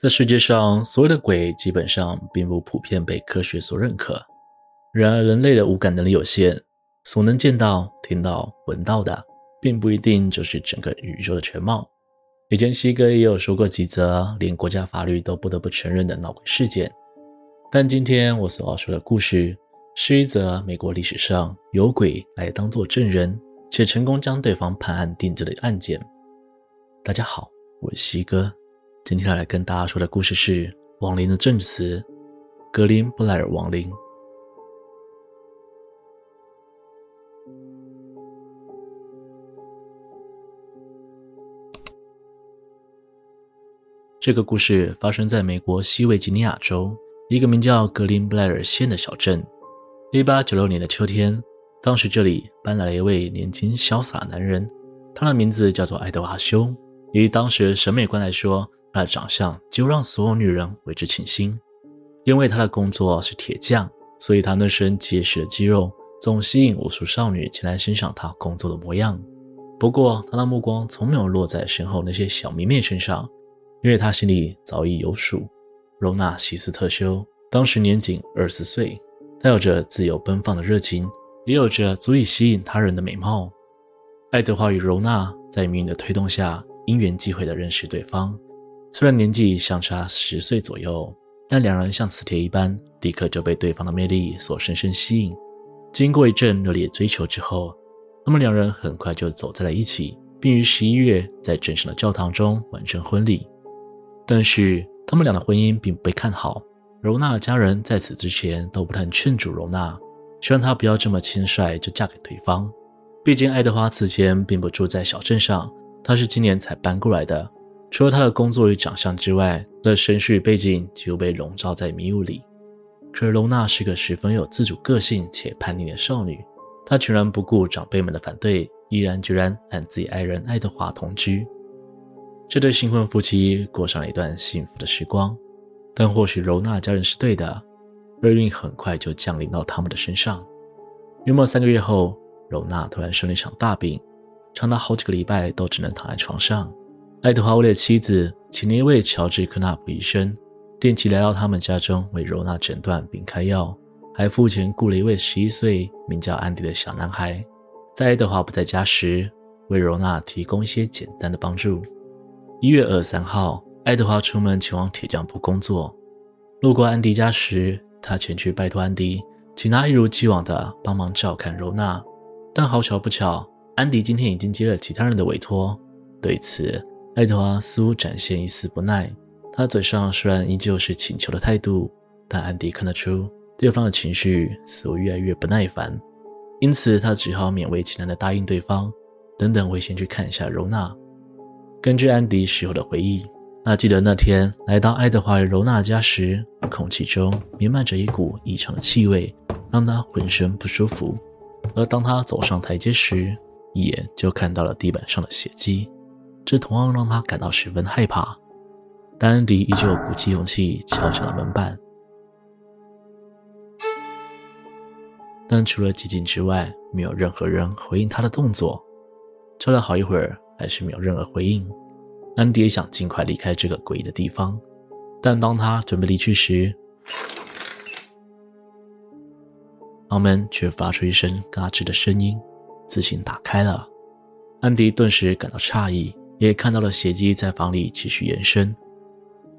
在世界上，所有的鬼基本上并不普遍被科学所认可。然而，人类的五感能力有限，所能见到、听到、闻到的，并不一定就是整个宇宙的全貌。以前西哥也有说过几则连国家法律都不得不承认的闹鬼事件，但今天我所要说的故事，是一则美国历史上有鬼来当作证人，且成功将对方判案定罪的案件。大家好，我是西哥，今天要来跟大家说的故事是亡灵的证词——格林布莱尔亡灵。这个故事发生在美国西维吉尼亚州一个名叫格林布莱尔县的小镇。1896年的秋天，当时这里搬来了一位年轻潇洒男人，他的名字叫做爱德华修。以当时审美观来说，他的长相就让所有女人为之倾心。因为他的工作是铁匠，所以他那身结实的肌肉总吸引无数少女前来欣赏他工作的模样。不过，他的目光从没有落在身后那些小迷妹身上。因为他心里早已有数，柔娜·希斯特修当时年仅二十岁，她有着自由奔放的热情，也有着足以吸引他人的美貌。爱德华与柔娜在命运的推动下，因缘际会地认识对方。虽然年纪相差十岁左右，但两人像磁铁一般，立刻就被对方的魅力所深深吸引。经过一阵热烈追求之后，他们两人很快就走在了一起，并于十一月在镇上的教堂中完成婚礼。但是他们俩的婚姻并不被看好，柔娜的家人在此之前都不太劝阻柔娜，希望她不要这么轻率就嫁给对方。毕竟爱德华此前并不住在小镇上，他是今年才搬过来的。除了他的工作与长相之外，他的身世背景几乎被笼罩在迷雾里。可是柔娜是个十分有自主个性且叛逆的少女，她全然不顾长辈们的反对，毅然决然和自己爱人爱德华同居。这对新婚夫妻过上了一段幸福的时光，但或许柔娜家人是对的，厄运很快就降临到他们的身上。约莫三个月后，柔娜突然生了一场大病，长达好几个礼拜都只能躺在床上。爱德华为了妻子，请了一位乔治·科纳普医生，定期来到他们家中为柔娜诊断并开药，还付钱雇了一位十一岁名叫安迪的小男孩，在爱德华不在家时，为柔娜提供一些简单的帮助。一月二十三号，爱德华出门前往铁匠铺工作。路过安迪家时，他前去拜托安迪，请他一如既往的帮忙照看柔娜。但好巧不巧，安迪今天已经接了其他人的委托。对此，爱德华似乎展现一丝不耐。他嘴上虽然依旧是请求的态度，但安迪看得出对方的情绪似乎越来越不耐烦。因此，他只好勉为其难的答应对方，等等会先去看一下柔娜。根据安迪事后的回忆，他记得那天来到爱德华与柔娜家时，空气中弥漫着一股异常的气味，让他浑身不舒服。而当他走上台阶时，一眼就看到了地板上的血迹，这同样让他感到十分害怕。但安迪依旧鼓起勇气敲响了门板，但除了寂静之外，没有任何人回应他的动作。敲了好一会儿。还是没有任何回应。安迪也想尽快离开这个诡异的地方，但当他准备离去时，房门却发出一声嘎吱的声音，自行打开了。安迪顿时感到诧异，也看到了血迹在房里继续延伸。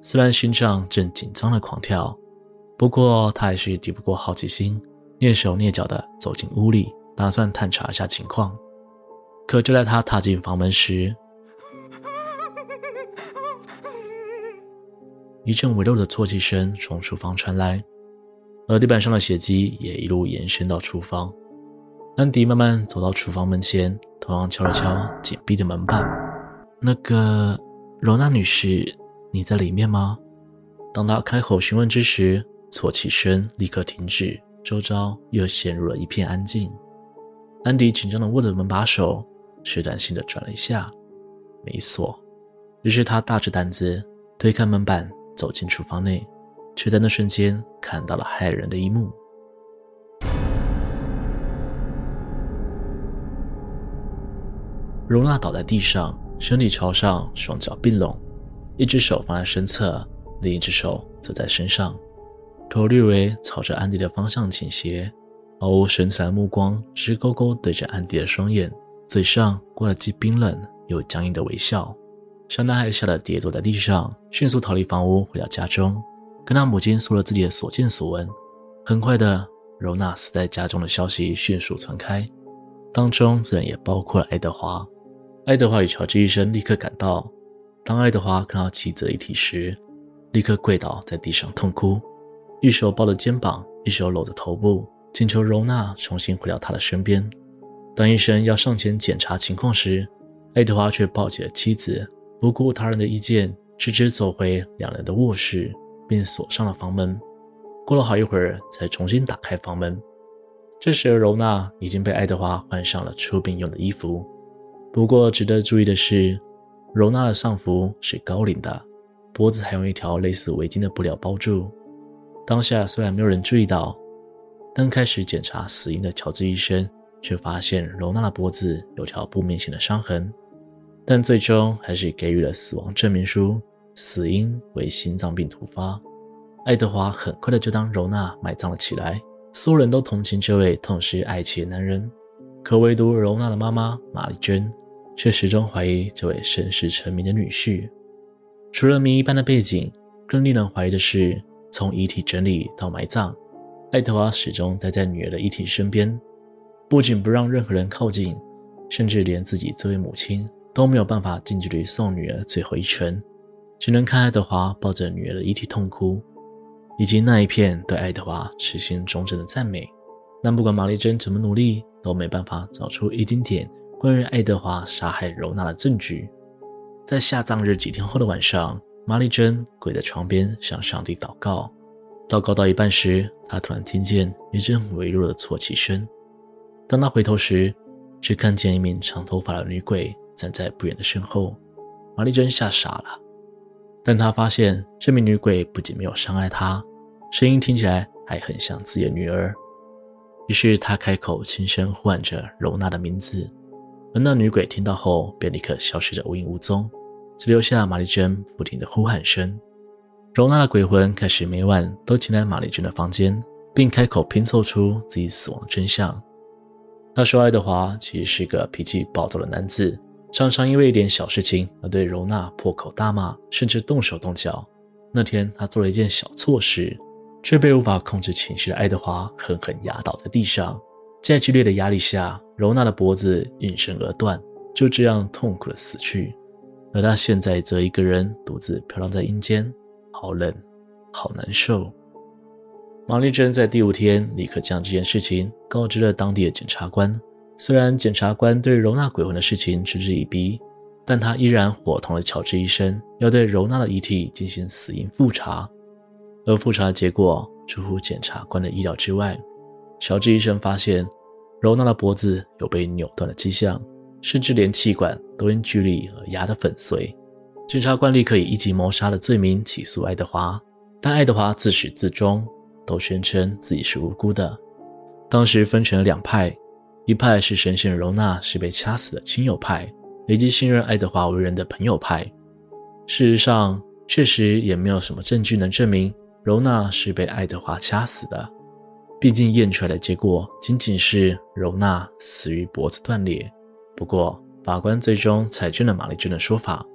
虽然心脏正紧张的狂跳，不过他还是抵不过好奇心，蹑手蹑脚地走进屋里，打算探查一下情况。可就在他踏进房门时，一阵微弱的啜泣声从厨房传来，而地板上的血迹也一路延伸到厨房。安迪慢慢走到厨房门前，同样敲了敲紧闭的门板。那个罗娜女士，你在里面吗？当他开口询问之时，错起身立刻停止，周遭又陷入了一片安静。安迪紧张地握着门把手。试探性的转了一下，没锁。于是他大着胆子推开门板，走进厨房内，却在那瞬间看到了骇人的一幕：柔娜倒在地上，身体朝上，双脚并拢，一只手放在身侧，另一只手则在身上，头略微朝着安迪的方向倾斜，毫无神采的目光直勾勾对着安迪的双眼，嘴上挂了既冰冷又僵硬的微笑。小男孩吓得跌坐在地上，迅速逃离房屋，回到家中，跟他母亲说了自己的所见所闻。很快的，柔娜死在家中的消息迅速传开，当中自然也包括了爱德华。爱德华与乔治医生立刻赶到。当爱德华看到妻子遗体时，立刻跪倒在地上痛哭，一手抱着肩膀，一手搂着头部，请求柔娜重新回到他的身边。当医生要上前检查情况时，爱德华却抱起了妻子，不顾他人的意见，直直走回两人的卧室，并锁上了房门。过了好一会儿，才重新打开房门。这时，柔娜已经被爱德华换上了出殡用的衣服。不过，值得注意的是，柔娜的丧服是高领的，脖子还用一条类似围巾的布料包住。当下虽然没有人注意到，但开始检查死因的乔治医生却发现柔娜的脖子有条不明显的伤痕，但最终还是给予了死亡证明书，死因为心脏病突发。爱德华很快的就将柔娜埋葬了起来，所有人都同情这位痛失爱妻的男人，可唯独柔娜的妈妈玛丽珍。却始终怀疑这位身世成名的女婿。除了谜一般的背景，更令人怀疑的是，从遗体整理到埋葬，爱德华始终待在女儿的遗体身边，不仅不让任何人靠近，甚至连自己这位母亲都没有办法近距离送女儿最后一程，只能看爱德华抱着女儿的遗体痛哭，以及那一片对爱德华痴心忠贞的赞美。但不管玛丽珍怎么努力，都没办法找出一丁点。关于爱德华杀害柔娜的证据，在下葬日几天后的晚上，玛丽珍跪在床边向上帝祷告。祷告到一半时，她突然听见一阵微弱的啜泣声。当她回头时，只看见一名长头发的女鬼站在不远的身后。玛丽珍吓傻了，但她发现这名女鬼不仅没有伤害她，声音听起来还很像自己的女儿。于是他开口轻声呼喊着柔娜的名字。而那女鬼听到后，便立刻消失得无影无踪，只留下玛丽珍不停的呼喊声。柔娜的鬼魂开始每晚都进来玛丽珍的房间，并开口拼凑出自己死亡的真相。他说，爱德华其实是个脾气暴躁的男子，常常因为一点小事情而对柔娜破口大骂，甚至动手动脚。那天他做了一件小错事，却被无法控制情绪的爱德华狠狠压倒在地上。在剧烈的压力下，柔娜的脖子应声而断，就这样痛苦的死去。而她现在则一个人独自飘荡在阴间，好冷，好难受。玛丽珍在第五天立刻将这件事情告知了当地的检察官。虽然检察官对柔娜鬼魂的事情嗤之以鼻，但他依然伙同了乔治医生，要对柔娜的遗体进行死因复查。而复查的结果出乎检察官的意料之外。乔治医生发现，柔娜的脖子有被扭断的迹象，甚至连气管都因剧力而压得粉碎。检察官立刻以一级谋杀的罪名起诉爱德华，但爱德华自始至终都宣称自己是无辜的。当时分成了两派，一派是深信柔娜是被掐死的亲友派，以及信任爱德华为人的朋友派。事实上，确实也没有什么证据能证明柔娜是被爱德华掐死的。毕竟验出来的结果仅仅是柔娜死于脖子断裂。不过，法官最终采证了玛丽珍的说法，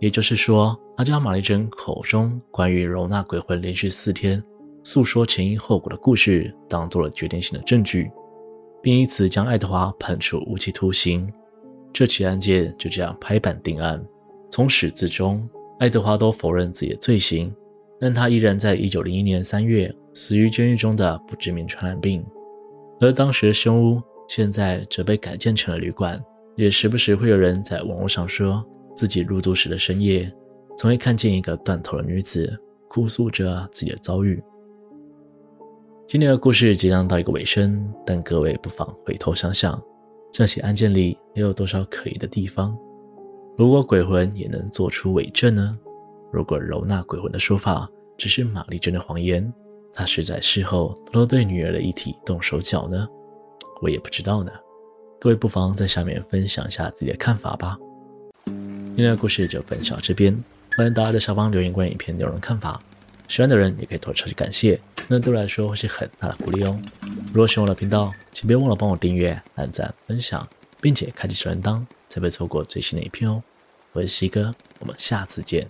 也就是说，他将玛丽珍口中关于柔娜鬼魂连续四天诉说前因后果的故事当做了决定性的证据，并以此将爱德华判处无期徒刑。这起案件就这样拍板定案。从始至终，爱德华都否认自己的罪行，但他依然在一九零一年三月。死于监狱中的不知名传染病，而当时的凶屋现在则被改建成了旅馆，也时不时会有人在网络上说自己入住时的深夜，总会看见一个断头的女子哭诉着自己的遭遇。今天的故事即将到一个尾声，但各位不妨回头想想，这起案件里又有多少可疑的地方？如果鬼魂也能做出伪证呢？如果柔娜鬼魂的说法只是玛丽珍的谎言？他是在事后偷偷对女儿的遗体动手脚呢？我也不知道呢。各位不妨在下面分享一下自己的看法吧。今天的故事就分享到这边，欢迎大家在下方留言关于影片内容的看法。喜欢的人也可以投超级感谢，那对我来说会是很大的鼓励哦。如果喜欢我的频道，请别忘了帮我订阅、按赞、分享，并且开启小铃铛，才不会错过最新的一片哦。我是西哥，我们下次见。